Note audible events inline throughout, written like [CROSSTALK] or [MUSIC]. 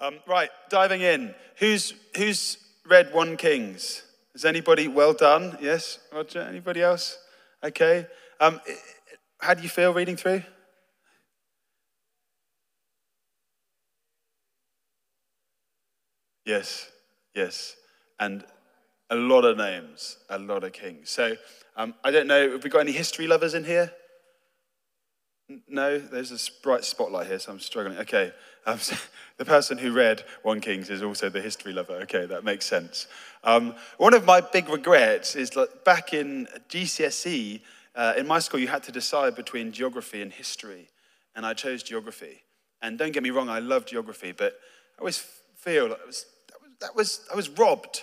Um, right, diving in. Who's, who's read 1 Kings? Is anybody well done? Yes, Roger? Anybody else? Okay. Um, how do you feel reading through? Yes, yes. And a lot of names, a lot of kings. So um, I don't know, have we got any history lovers in here? No, there's a bright spotlight here, so I'm struggling. Okay, um, [LAUGHS] so the person who read 1 Kings is also the history lover. Okay, that makes sense. Um, one of my big regrets is that back in GCSE, uh, in my school, you had to decide between geography and history, and I chose geography. And don't get me wrong, I love geography, but I always feel that was, that was, that was I was robbed.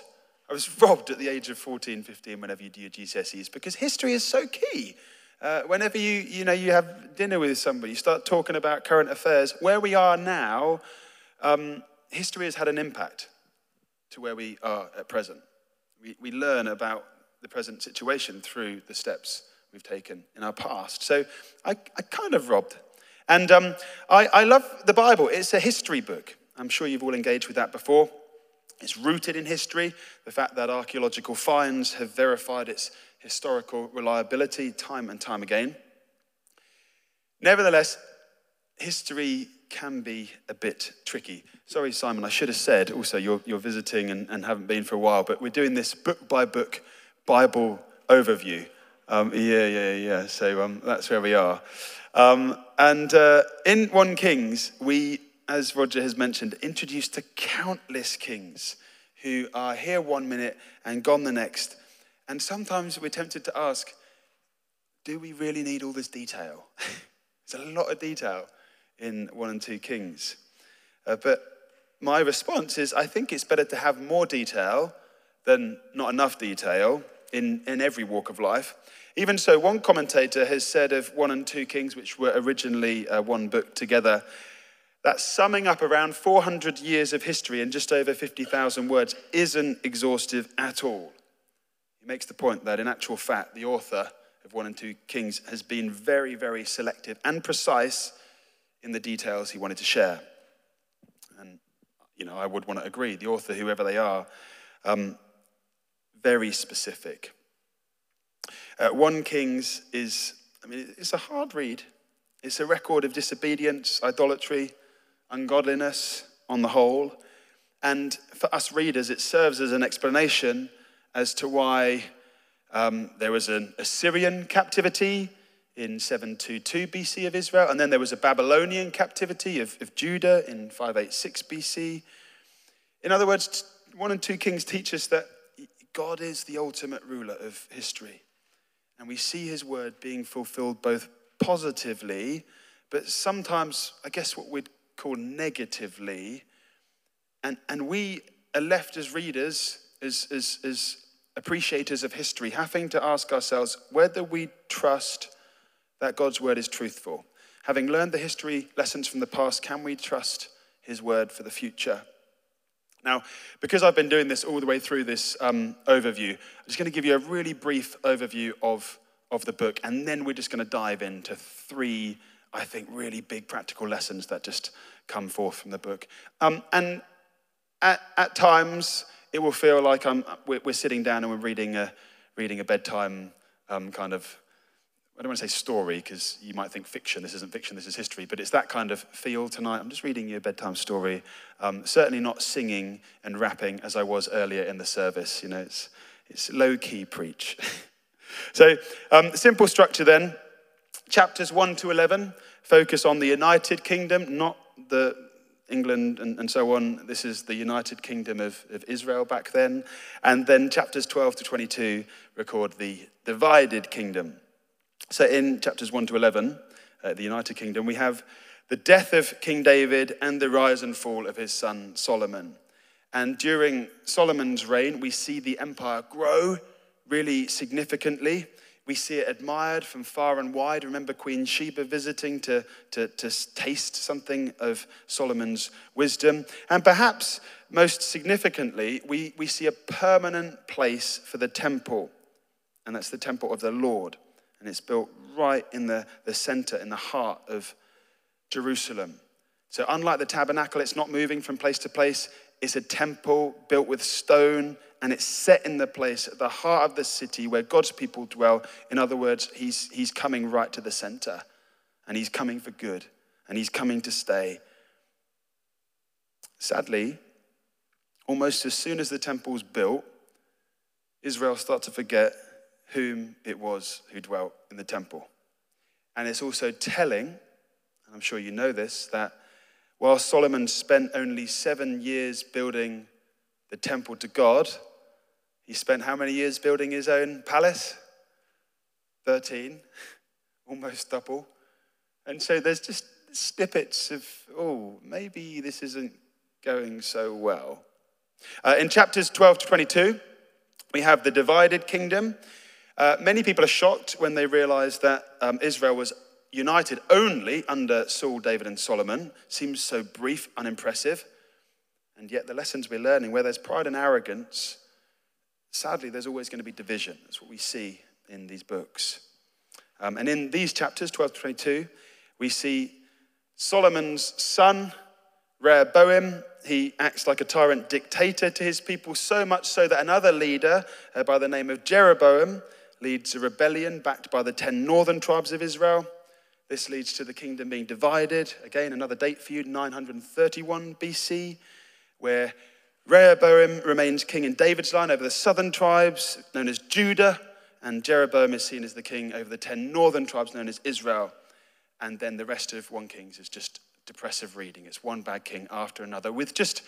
I was [LAUGHS] robbed at the age of 14, 15, whenever you do your GCSEs, because history is so key. Uh, whenever you, you, know, you have dinner with somebody, you start talking about current affairs, where we are now, um, history has had an impact to where we are at present. We, we learn about the present situation through the steps we've taken in our past. So I, I kind of robbed. And um, I, I love the Bible. It's a history book. I'm sure you've all engaged with that before. It's rooted in history, the fact that archaeological finds have verified its historical reliability time and time again. Nevertheless, history can be a bit tricky. Sorry, Simon, I should have said also you're, you're visiting and, and haven't been for a while, but we're doing this book by book Bible overview. Um, yeah, yeah, yeah. So um, that's where we are. Um, and uh, in 1 Kings, we, as Roger has mentioned, introduced to countless kings who are here one minute and gone the next and sometimes we're tempted to ask, do we really need all this detail? [LAUGHS] There's a lot of detail in 1 and 2 Kings. Uh, but my response is I think it's better to have more detail than not enough detail in, in every walk of life. Even so, one commentator has said of 1 and 2 Kings, which were originally uh, one book together, that summing up around 400 years of history in just over 50,000 words isn't exhaustive at all. He makes the point that in actual fact, the author of 1 and 2 Kings has been very, very selective and precise in the details he wanted to share. And, you know, I would want to agree. The author, whoever they are, um, very specific. Uh, 1 Kings is, I mean, it's a hard read. It's a record of disobedience, idolatry, ungodliness on the whole. And for us readers, it serves as an explanation as to why um, there was an Assyrian captivity in 722 BC of Israel, and then there was a Babylonian captivity of, of Judah in 586 BC. In other words, 1 and 2 Kings teach us that God is the ultimate ruler of history. And we see his word being fulfilled both positively, but sometimes, I guess, what we'd call negatively. And, and we are left as readers, as, as, as appreciators of history, having to ask ourselves whether we trust that God's word is truthful. Having learned the history lessons from the past, can we trust his word for the future? Now, because I've been doing this all the way through this um, overview, I'm just going to give you a really brief overview of, of the book, and then we're just going to dive into three, I think, really big practical lessons that just come forth from the book. Um, and at, at times, it will feel like I'm, we're, sitting down and we're reading a, reading a bedtime um, kind of, I don't want to say story because you might think fiction. This isn't fiction, this is history. But it's that kind of feel tonight. I'm just reading you a bedtime story. Um, certainly not singing and rapping as I was earlier in the service. You know, it's, it's low key preach. [LAUGHS] so, um, simple structure then. Chapters 1 to 11 focus on the United Kingdom, not the England and, and so on. This is the United Kingdom of, of Israel back then. And then chapters 12 to 22 record the divided kingdom. So in chapters 1 to 11, uh, the United Kingdom, we have the death of King David and the rise and fall of his son Solomon. And during Solomon's reign, we see the empire grow really significantly. We see it admired from far and wide. Remember Queen Sheba visiting to, to, to taste something of Solomon's wisdom. And perhaps most significantly, we, we see a permanent place for the temple, and that's the temple of the Lord. And it's built right in the, the center, in the heart of Jerusalem. So, unlike the tabernacle, it's not moving from place to place. It's a temple built with stone and it's set in the place at the heart of the city where God's people dwell. In other words, he's, he's coming right to the center and he's coming for good and he's coming to stay. Sadly, almost as soon as the temple's built, Israel start to forget whom it was who dwelt in the temple. And it's also telling, and I'm sure you know this, that while Solomon spent only seven years building the temple to God, he spent how many years building his own palace? 13, [LAUGHS] almost double. And so there's just snippets of, oh, maybe this isn't going so well. Uh, in chapters 12 to 22, we have the divided kingdom. Uh, many people are shocked when they realize that um, Israel was united only under Saul, David, and Solomon. Seems so brief, unimpressive. And yet, the lessons we're learning, where there's pride and arrogance, sadly, there's always going to be division. That's what we see in these books. Um, and in these chapters, 12 to 22, we see Solomon's son, Rehoboam, he acts like a tyrant dictator to his people, so much so that another leader uh, by the name of Jeroboam leads a rebellion backed by the 10 northern tribes of Israel. This leads to the kingdom being divided. Again, another date for you, 931 BC, where Rehoboam remains king in David's line over the southern tribes, known as Judah, and Jeroboam is seen as the king over the 10 northern tribes, known as Israel. And then the rest of 1 Kings is just depressive reading. It's one bad king after another, with just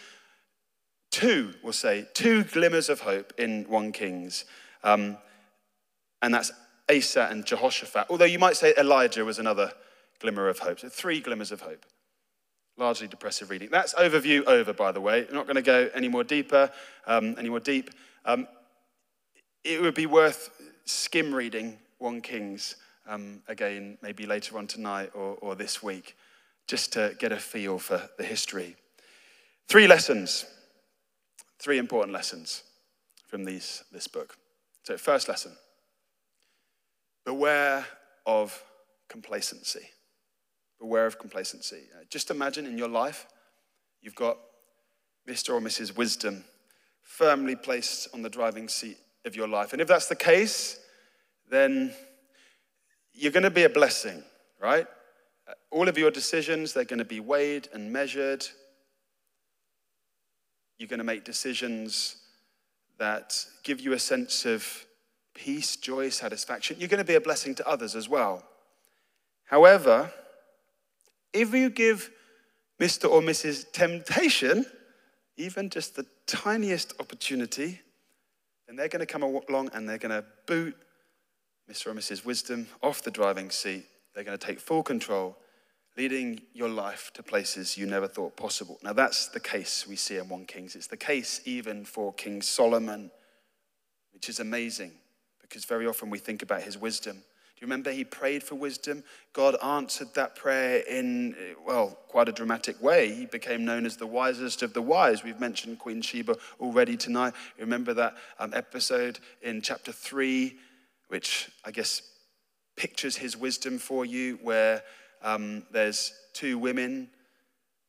two, we'll say, two glimmers of hope in 1 Kings. Um, and that's Asa and Jehoshaphat. Although you might say Elijah was another glimmer of hope. So three glimmers of hope. Largely depressive reading. That's overview over, by the way. I'm not going to go any more deeper, um, any more deep. Um, it would be worth skim reading 1 Kings um, again, maybe later on tonight or, or this week, just to get a feel for the history. Three lessons, three important lessons from these, this book. So, first lesson beware of complacency. Beware of complacency. Uh, just imagine in your life, you've got Mr. or Mrs. Wisdom firmly placed on the driving seat of your life. And if that's the case, then you're going to be a blessing, right? All of your decisions, they're going to be weighed and measured. You're going to make decisions that give you a sense of peace, joy, satisfaction. You're going to be a blessing to others as well. However, if you give Mr. or Mrs. Temptation even just the tiniest opportunity, then they're going to come along and they're going to boot Mr. or Mrs. Wisdom off the driving seat. They're going to take full control, leading your life to places you never thought possible. Now, that's the case we see in 1 Kings. It's the case even for King Solomon, which is amazing because very often we think about his wisdom. Do you remember he prayed for wisdom? God answered that prayer in, well, quite a dramatic way. He became known as the wisest of the wise. We've mentioned Queen Sheba already tonight. Remember that um, episode in chapter 3 which I guess pictures his wisdom for you, where um, there's two women,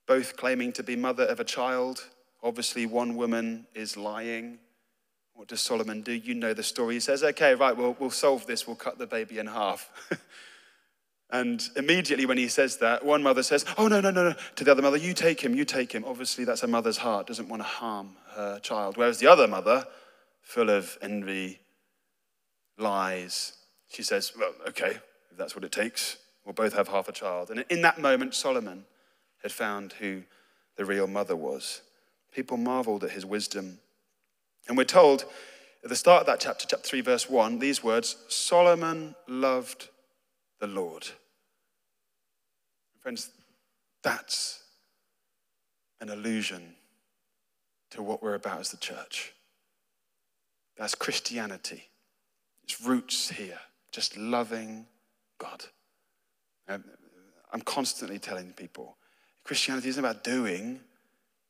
both claiming to be mother of a child. Obviously, one woman is lying. What does Solomon do? You know the story. He says, Okay, right, we'll, we'll solve this. We'll cut the baby in half. [LAUGHS] and immediately when he says that, one mother says, Oh, no, no, no, no. To the other mother, You take him, you take him. Obviously, that's a mother's heart, doesn't want to harm her child. Whereas the other mother, full of envy lies. She says, Well, okay, if that's what it takes, we'll both have half a child. And in that moment, Solomon had found who the real mother was. People marveled at his wisdom. And we're told at the start of that chapter, chapter 3, verse 1, these words Solomon loved the Lord. Friends, that's an allusion to what we're about as the church. That's Christianity. Its roots here, just loving God. Um, I'm constantly telling people Christianity isn't about doing,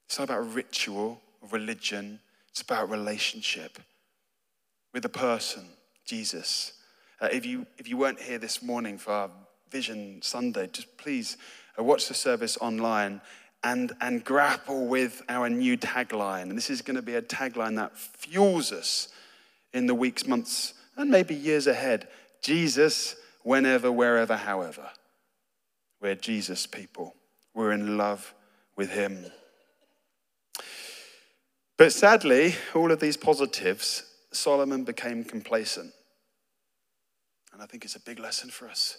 it's not about ritual religion, it's about relationship with the person, Jesus. Uh, if, you, if you weren't here this morning for our Vision Sunday, just please uh, watch the service online. and, and grapple with our new tagline. And this is going to be a tagline that fuels us in the weeks, months, and maybe years ahead. Jesus, whenever, wherever, however. We're Jesus people. We're in love with Him. But sadly, all of these positives, Solomon became complacent. And I think it's a big lesson for us.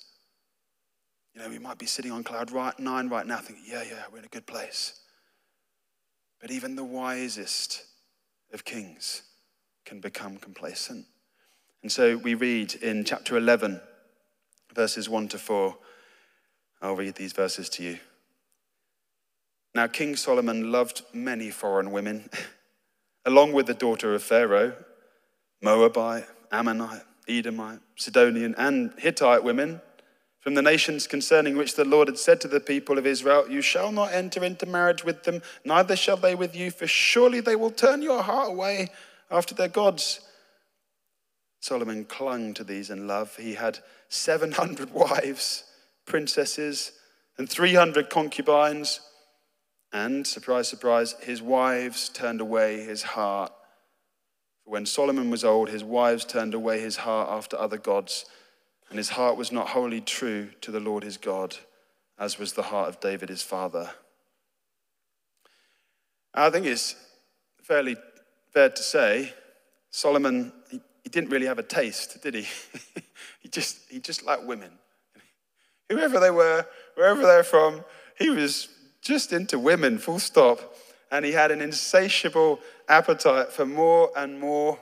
You know, we might be sitting on cloud nine right now thinking, yeah, yeah, we're in a good place. But even the wisest of kings can become complacent. And so we read in chapter 11, verses 1 to 4. I'll read these verses to you. Now, King Solomon loved many foreign women, [LAUGHS] along with the daughter of Pharaoh, Moabite, Ammonite, Edomite, Sidonian, and Hittite women from the nations concerning which the Lord had said to the people of Israel, You shall not enter into marriage with them, neither shall they with you, for surely they will turn your heart away after their gods. Solomon clung to these in love. He had 700 [LAUGHS] wives, princesses, and 300 concubines. And, surprise, surprise, his wives turned away his heart. For when Solomon was old, his wives turned away his heart after other gods and his heart was not wholly true to the Lord his God, as was the heart of David his father. I think it's fairly fair to say Solomon, he, he didn't really have a taste, did he? [LAUGHS] he, just, he just liked women. Whoever they were, wherever they're from, he was just into women, full stop. And he had an insatiable appetite for more and more,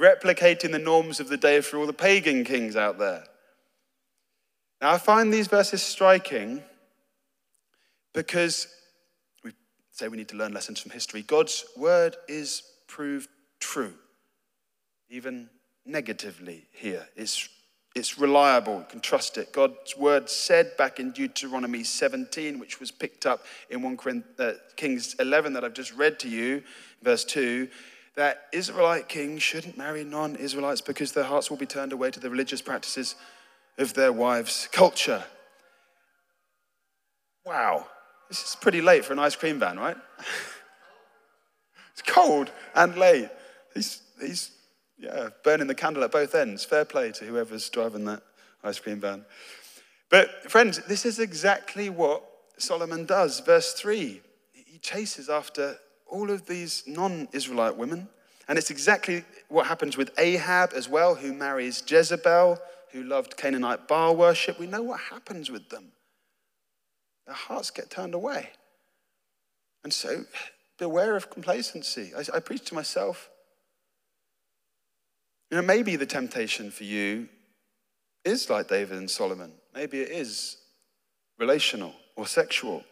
replicating the norms of the day for all the pagan kings out there. Now, I find these verses striking because we say we need to learn lessons from history. God's word is proved true, even negatively here. It's, it's reliable, you can trust it. God's word said back in Deuteronomy 17, which was picked up in 1 uh, Kings 11 that I've just read to you, verse 2 that Israelite kings shouldn't marry non Israelites because their hearts will be turned away to the religious practices of their wives' culture. Wow, this is pretty late for an ice cream van, right? [LAUGHS] it's cold and late. He's, he's yeah, burning the candle at both ends. Fair play to whoever's driving that ice cream van. But, friends, this is exactly what Solomon does. Verse 3 he chases after all of these non Israelite women. And it's exactly what happens with Ahab as well, who marries Jezebel, who loved Canaanite Baal worship, we know what happens with them. Their hearts get turned away. And so beware of complacency. I, I preach to myself. You know, maybe the temptation for you is like David and Solomon. Maybe it is relational or sexual.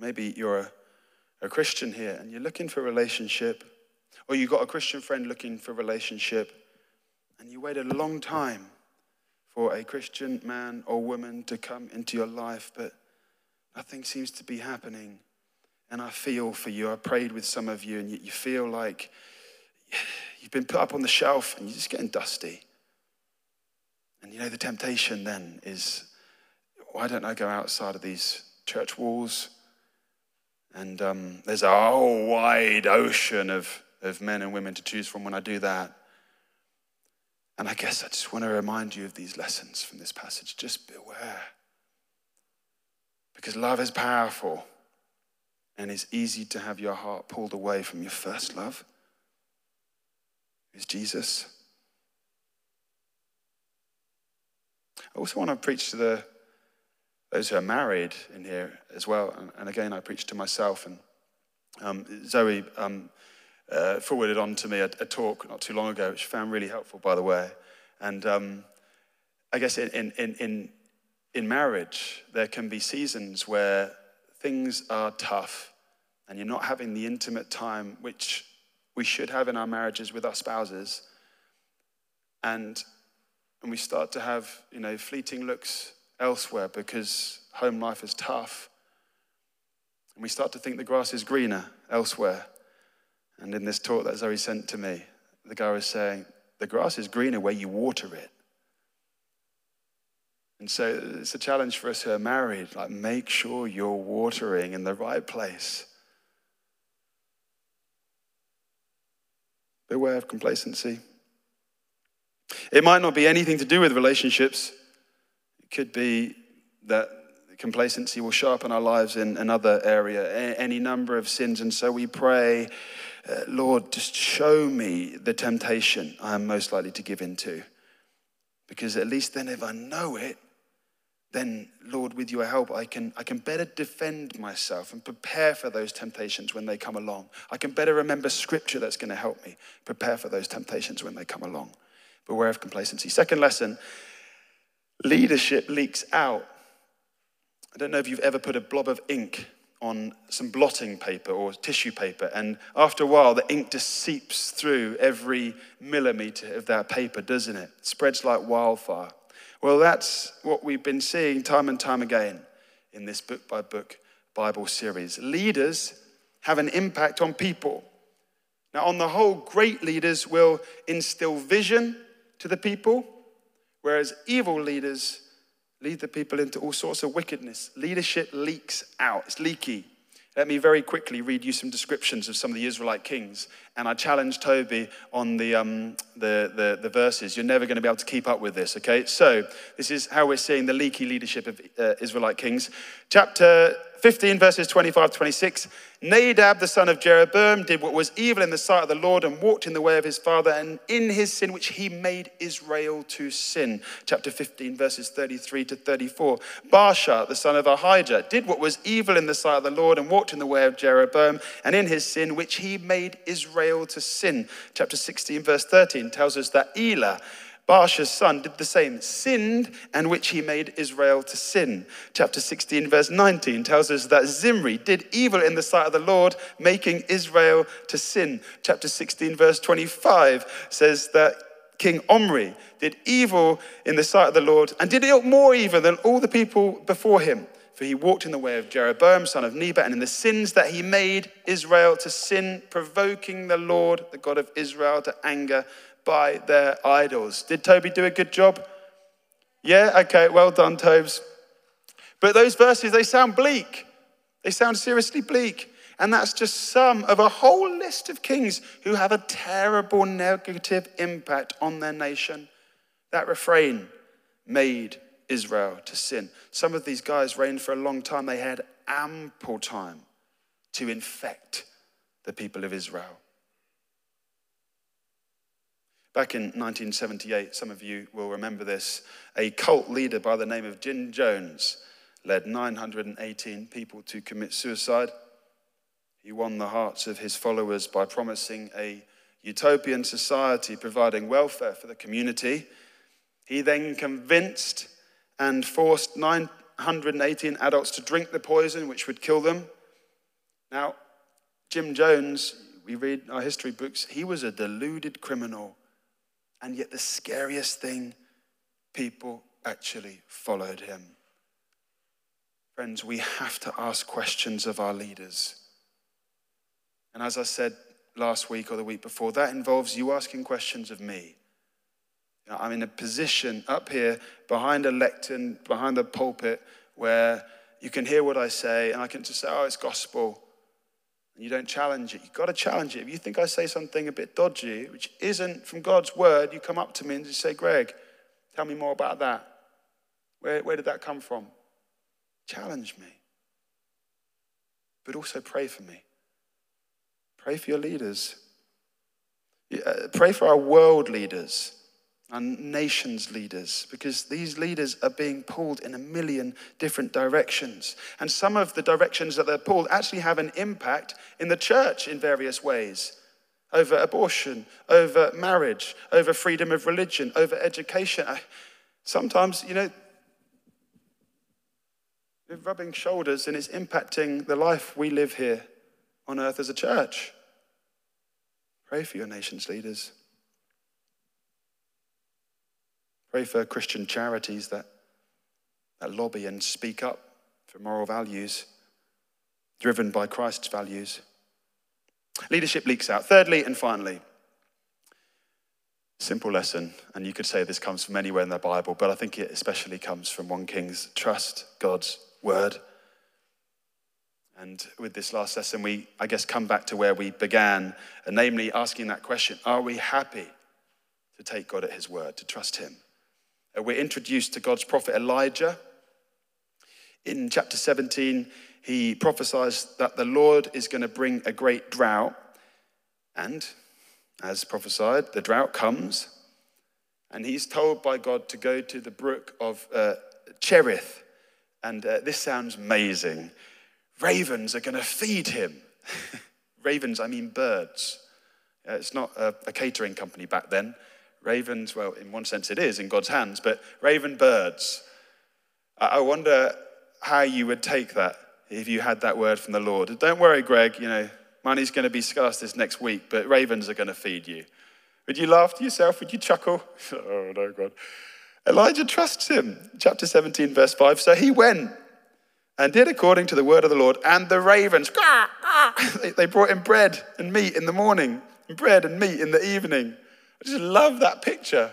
Maybe you're a, a Christian here and you're looking for a relationship, or you've got a Christian friend looking for a relationship, and you wait a long time for a Christian man or woman to come into your life, but nothing seems to be happening. And I feel for you. I prayed with some of you, and you feel like you've been put up on the shelf and you're just getting dusty. And you know, the temptation then is why don't I go outside of these church walls? And um, there's a whole wide ocean of, of men and women to choose from when I do that. And I guess I just want to remind you of these lessons from this passage. Just beware. Because love is powerful and it's easy to have your heart pulled away from your first love, who's Jesus. I also want to preach to the, those who are married in here as well. And, and again, I preach to myself. And um, Zoe um, uh, forwarded on to me a, a, talk not too long ago, which I found really helpful, by the way. And um, I guess in, in, in, in marriage, there can be seasons where things are tough and you're not having the intimate time which we should have in our marriages with our spouses. And, and we start to have, you know, fleeting looks elsewhere because home life is tough. And we start to think the grass is greener elsewhere. And in this talk that Zoe sent to me, the guy was saying, the grass is greener where you water it. And so it's a challenge for us who are married. Like, make sure you're watering in the right place. Beware of complacency. It might not be anything to do with relationships. It could be that complacency will show up in our lives in another area, any number of sins. And so we pray, uh, Lord, just show me the temptation I am most likely to give into. Because at least then, if I know it, then, Lord, with your help, I can, I can better defend myself and prepare for those temptations when they come along. I can better remember scripture that's going to help me prepare for those temptations when they come along. Beware of complacency. Second lesson leadership leaks out. I don't know if you've ever put a blob of ink on some blotting paper or tissue paper, and after a while, the ink just seeps through every millimeter of that paper, doesn't it? it spreads like wildfire. Well, that's what we've been seeing time and time again in this book by book Bible series. Leaders have an impact on people. Now, on the whole, great leaders will instill vision to the people, whereas evil leaders lead the people into all sorts of wickedness. Leadership leaks out, it's leaky. Let me very quickly read you some descriptions of some of the Israelite kings. And I challenge Toby on the, um, the, the, the, verses. You're never going to be able to keep up with this, okay? So, this is how we're seeing the leaky leadership of uh, Israelite kings. Chapter 15, verses 25 26. Nadab, the son of Jeroboam, did what was evil in the sight of the Lord and walked in the way of his father and in his sin, which he made Israel to sin. Chapter 15, verses 33 to 34. Baasha, the son of Ahijah, did what was evil in the sight of the Lord and walked in the way of Jeroboam and in his sin, which he made Israel to sin. Chapter 16, verse 13 tells us that Elah, Baasha's son did the same, sinned, and which he made Israel to sin. Chapter 16, verse 19 tells us that Zimri did evil in the sight of the Lord, making Israel to sin. Chapter 16, verse 25 says that King Omri did evil in the sight of the Lord and did more evil than all the people before him. For he walked in the way of Jeroboam, son of Nebat, and in the sins that he made Israel to sin, provoking the Lord, the God of Israel, to anger by their idols. Did Toby do a good job? Yeah, okay, well done, Tobes. But those verses, they sound bleak. They sound seriously bleak. And that's just some of a whole list of kings who have a terrible negative impact on their nation. That refrain made Israel to sin. Some of these guys reigned for a long time. They had ample time to infect the people of Israel. Back in 1978, some of you will remember this, a cult leader by the name of Jim Jones led 918 people to commit suicide. He won the hearts of his followers by promising a utopian society providing welfare for the community. He then convinced and forced 918 adults to drink the poison, which would kill them. Now, Jim Jones, we read our history books, he was a deluded criminal and yet, the scariest thing, people actually followed him. Friends, we have to ask questions of our leaders. And as I said last week or the week before, that involves you asking questions of me. You know, I'm in a position up here behind a lectern, behind the pulpit, where you can hear what I say and I can just say, oh, it's gospel and you don't challenge it, you've got to challenge it. If you think I say something a bit dodgy, which isn't from God's word, you come up to me and you say, Greg, tell me more about that. Where, where did that come from? Challenge me. But also pray for me. Pray for your leaders. Uh, pray for our world leaders and nations leaders because these leaders are being pulled in a million different directions. And some of the directions that they're pulled actually have an impact in the church in various ways over abortion, over marriage, over freedom of religion, over education. Sometimes, you know, we're rubbing shoulders and it's impacting the life we live here on earth as a church. Pray for your nation's leaders. Pray for Christian charities that, that lobby and speak up for moral values driven by Christ's values. Leadership leaks out. Thirdly and finally, Simple lesson, and you could say this comes from anywhere in the Bible, but I think it especially comes from 1 Kings. Trust God's word. And with this last lesson, we, I guess, come back to where we began, and namely asking that question Are we happy to take God at his word, to trust him? Uh, we're introduced to God's prophet Elijah. In chapter 17, he prophesies that the Lord is going to bring a great drought. And as prophesied, the drought comes. And he's told by God to go to the brook of uh, Cherith. And uh, this sounds amazing. Ravens are going to feed him. [LAUGHS] Ravens, I mean birds. Uh, it's not a, a catering company back then. Ravens, well, in one sense it is in God's hands, but raven birds. I wonder how you would take that if you had that word from the Lord. Don't worry, Greg, you know, money's going to be scarce this next week, but ravens are going to feed you. Would you laugh to yourself? Would you chuckle? [LAUGHS] oh, no, God. Elijah trusts him. Chapter 17, verse 5. So he went and did according to the word of the Lord, and the ravens, [LAUGHS] they brought him bread and meat in the morning, and bread and meat in the evening. I just love that picture.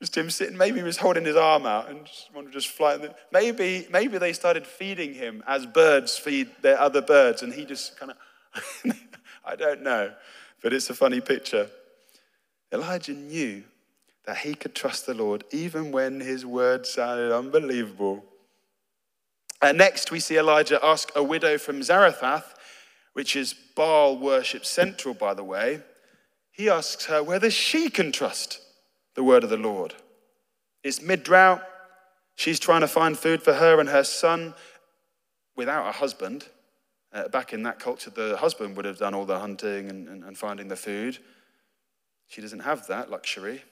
Just him sitting, maybe he was holding his arm out and just wanted to just fly. Maybe, maybe they started feeding him as birds feed their other birds, and he just kind of, [LAUGHS] I don't know, but it's a funny picture. Elijah knew that he could trust the Lord even when his word sounded unbelievable. Next, we see Elijah ask a widow from Zarephath, which is Baal worship central, by the way he asks her whether she can trust the word of the Lord. It's mid drought. She's trying to find food for her and her son without a husband. Uh, back in that culture, the husband would have done all the hunting and, and, and finding the food. She doesn't have that luxury.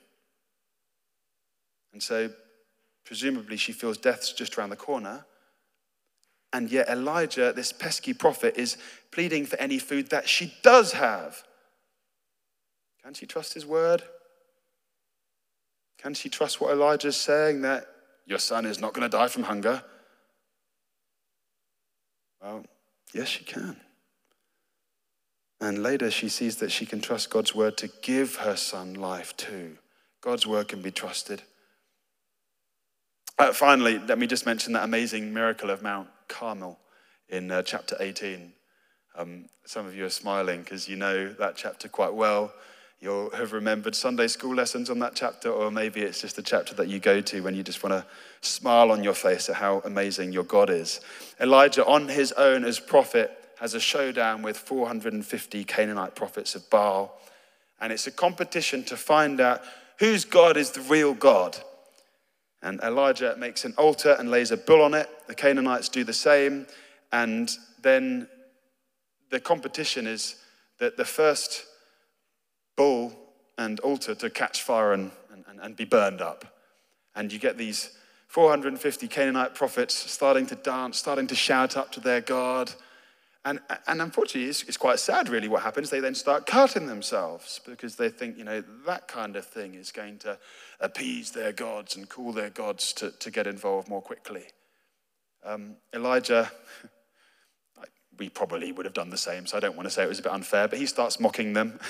And so, presumably, she feels death's just around the corner. And yet, Elijah, this pesky prophet, is pleading for any food that she does have. Can she trust his word? Can she trust what Elijah is saying that your son is not going to die from hunger? Well, yes, she can. And later she sees that she can trust God's word to give her son life too. God's word can be trusted. Uh, finally, let me just mention that amazing miracle of Mount Carmel in uh, chapter 18. Um, some of you are smiling because you know that chapter quite well. You'll have remembered Sunday school lessons on that chapter, or maybe it's just a chapter that you go to when you just want to smile on your face at how amazing your God is. Elijah, on his own as prophet, has a showdown with 450 Canaanite prophets of Baal. And it's a competition to find out whose God is the real God. And Elijah makes an altar and lays a bull on it. The Canaanites do the same. And then the competition is that the first bull and altar to catch fire and, and, and be burned up. And you get these 450 Canaanite prophets starting to dance, starting to shout up to their God. And, and unfortunately, it's, it's, quite sad, really, what happens. They then start cutting themselves because they think, you know, that kind of thing is going to appease their gods and call their gods to, to get involved more quickly. Um, Elijah, we probably would have done the same, so I don't want to say it was a bit unfair, but he starts mocking them.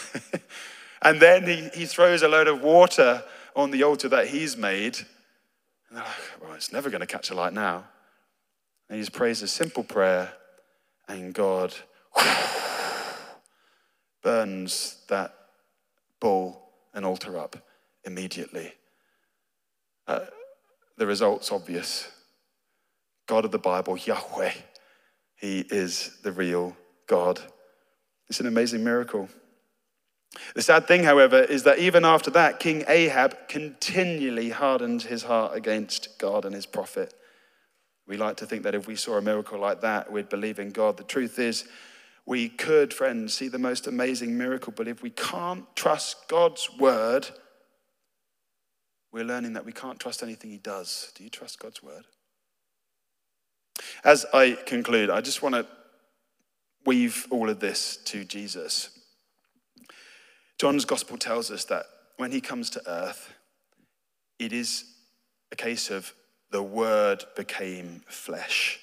[LAUGHS] and then he, he throws a load of water on the altar that he's made. And they're like, well, it's never going to catch a light now. And he just prays a simple prayer, and God [SIGHS] burns that bull and altar up immediately. Uh, the result's obvious. God of the Bible, Yahweh, he is the real God. It's an amazing miracle. The sad thing, however, is that even after that, King Ahab continually hardened his heart against God and his prophet. We like to think that if we saw a miracle like that, we'd believe in God. The truth is, we could, friends, see the most amazing miracle, but if we can't trust God's word, we're learning that we can't trust anything he does. Do you trust God's word? As I conclude, I just want to weave all of this to Jesus. John's gospel tells us that when he comes to earth, it is a case of the word became flesh.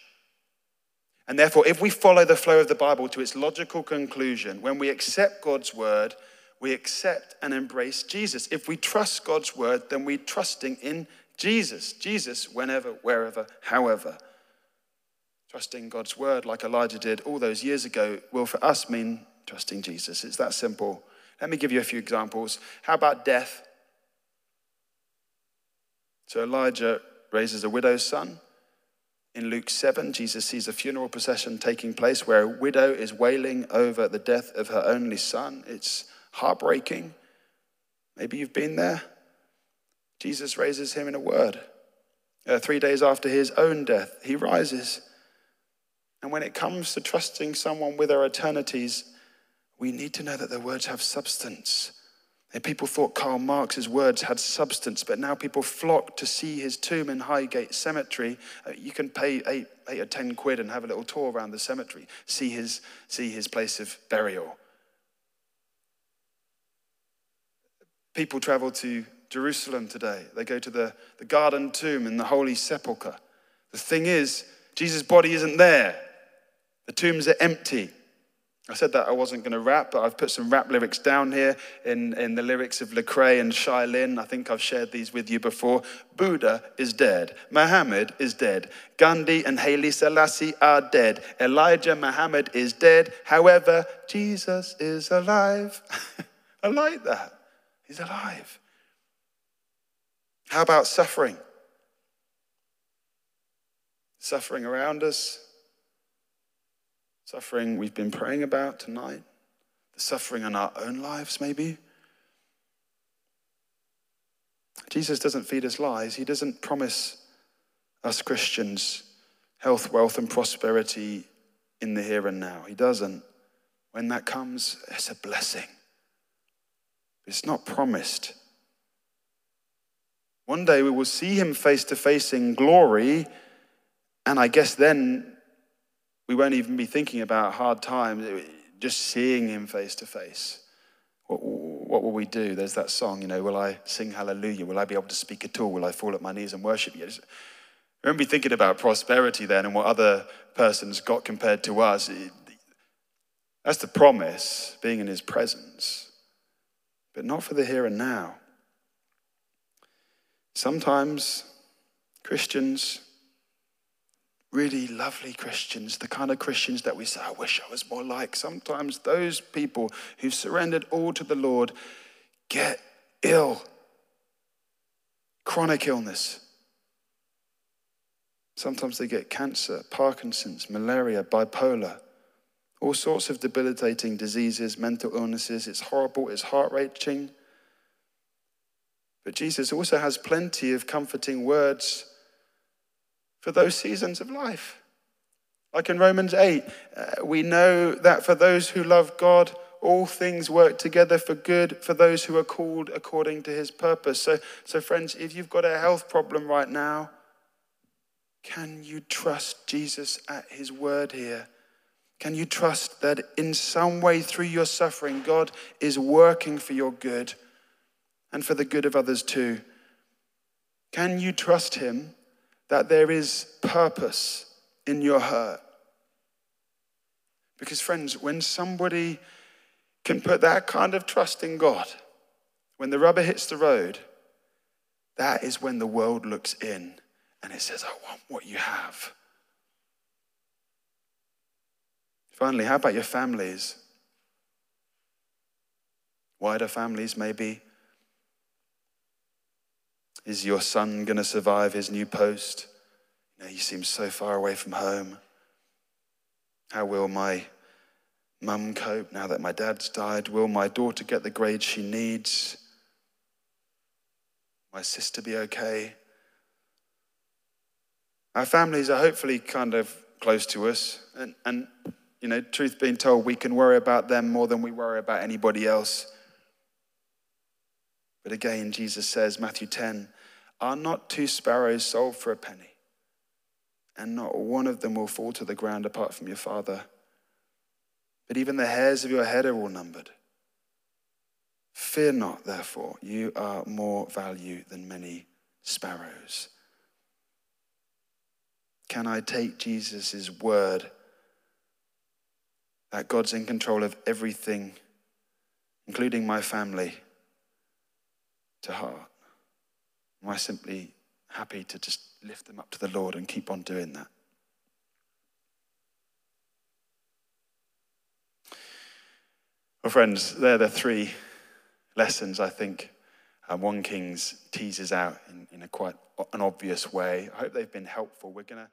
And therefore, if we follow the flow of the Bible to its logical conclusion, when we accept God's word, we accept and embrace Jesus. If we trust God's word, then we're trusting in Jesus. Jesus, whenever, wherever, however. Trusting God's word, like Elijah did all those years ago, will for us mean trusting Jesus. It's that simple. Let me give you a few examples. How about death? So Elijah raises a widow's son. In Luke 7, Jesus sees a funeral procession taking place where a widow is wailing over the death of her only son. It's heartbreaking. Maybe you've been there. Jesus raises him in a word. Uh, three days after his own death, he rises. And when it comes to trusting someone with our eternities, we need to know that their words have substance. And people thought Karl Marx's words had substance, but now people flock to see his tomb in Highgate Cemetery. Uh, you can pay eight, eight or ten quid and have a little tour around the cemetery, see his, see his place of burial. People travel to Jerusalem today. They go to the, the garden tomb and the Holy Sepulchre. The thing is, Jesus' body isn't there, the tombs are empty. I said that I wasn't going to rap, but I've put some rap lyrics down here in, in the lyrics of Lecrae and Shai Lin. I think I've shared these with you before. Buddha is dead. Muhammad is dead. Gandhi and Haile Selassie are dead. Elijah Muhammad is dead. However, Jesus is alive. [LAUGHS] I like that. He's alive. How about suffering? Suffering around us, suffering we've been praying about tonight, the suffering in our own lives, maybe. Jesus doesn't feed us lies. He doesn't promise us Christians health, wealth, and prosperity in the here and now. He doesn't. When that comes, it's a blessing. It's not promised. One day we will see him face to face in glory, and I guess then we won't even be thinking about hard times, eh, just seeing him face to face. What, what will we do? There's that song, you know, will I sing hallelujah? Will I be able to speak at all? Will I fall at my knees and worship you? We won't be thinking about prosperity then and what other persons got compared to us. That's the promise, being in his presence, but not for the here and now. Sometimes Christians, really lovely Christians, the kind of Christians that we say, I wish I was more like, sometimes those people who've surrendered all to the Lord get ill, chronic illness. Sometimes they get cancer, Parkinson's, malaria, bipolar, all sorts of debilitating diseases, mental illnesses. It's horrible, it's heart wrenching. But Jesus also has plenty of comforting words for those seasons of life. Like in Romans 8, uh, we know that for those who love God, all things work together for good for those who are called according to his purpose. So, so friends, if you've got a health problem right now, can you trust Jesus at his word here? Can you trust that in some way through your suffering, God is working for your good? and for the good of others too. Can you trust Him that there is purpose in your hurt? Because, friends, when somebody can put that kind of trust in God, when the rubber hits the road, that is when the world looks in and it says, I want what you have. Finally, how about your families? Wider families, maybe. Is your son going to survive his new post? You know, he seems so far away from home. How will my mum cope now that my dad's died? Will my daughter get the grades she needs? My sister be okay? Our families are hopefully kind of close to us. And, and, you know, truth being told, we can worry about them more than we worry about anybody else. But again, Jesus says, Matthew 10, are not two sparrows sold for a penny? And not one of them will fall to the ground apart from your Father. But even the hairs of your head are all numbered. Fear not, therefore, you are more value than many sparrows. Can I take Jesus' word that God's in control of everything including my family, to heart? Am I simply happy to just lift them up to the Lord and keep on doing that? Well, friends, they're the three lessons I think um, 1 Kings teases out in, in a quite an obvious way. I hope they've been helpful. We're going to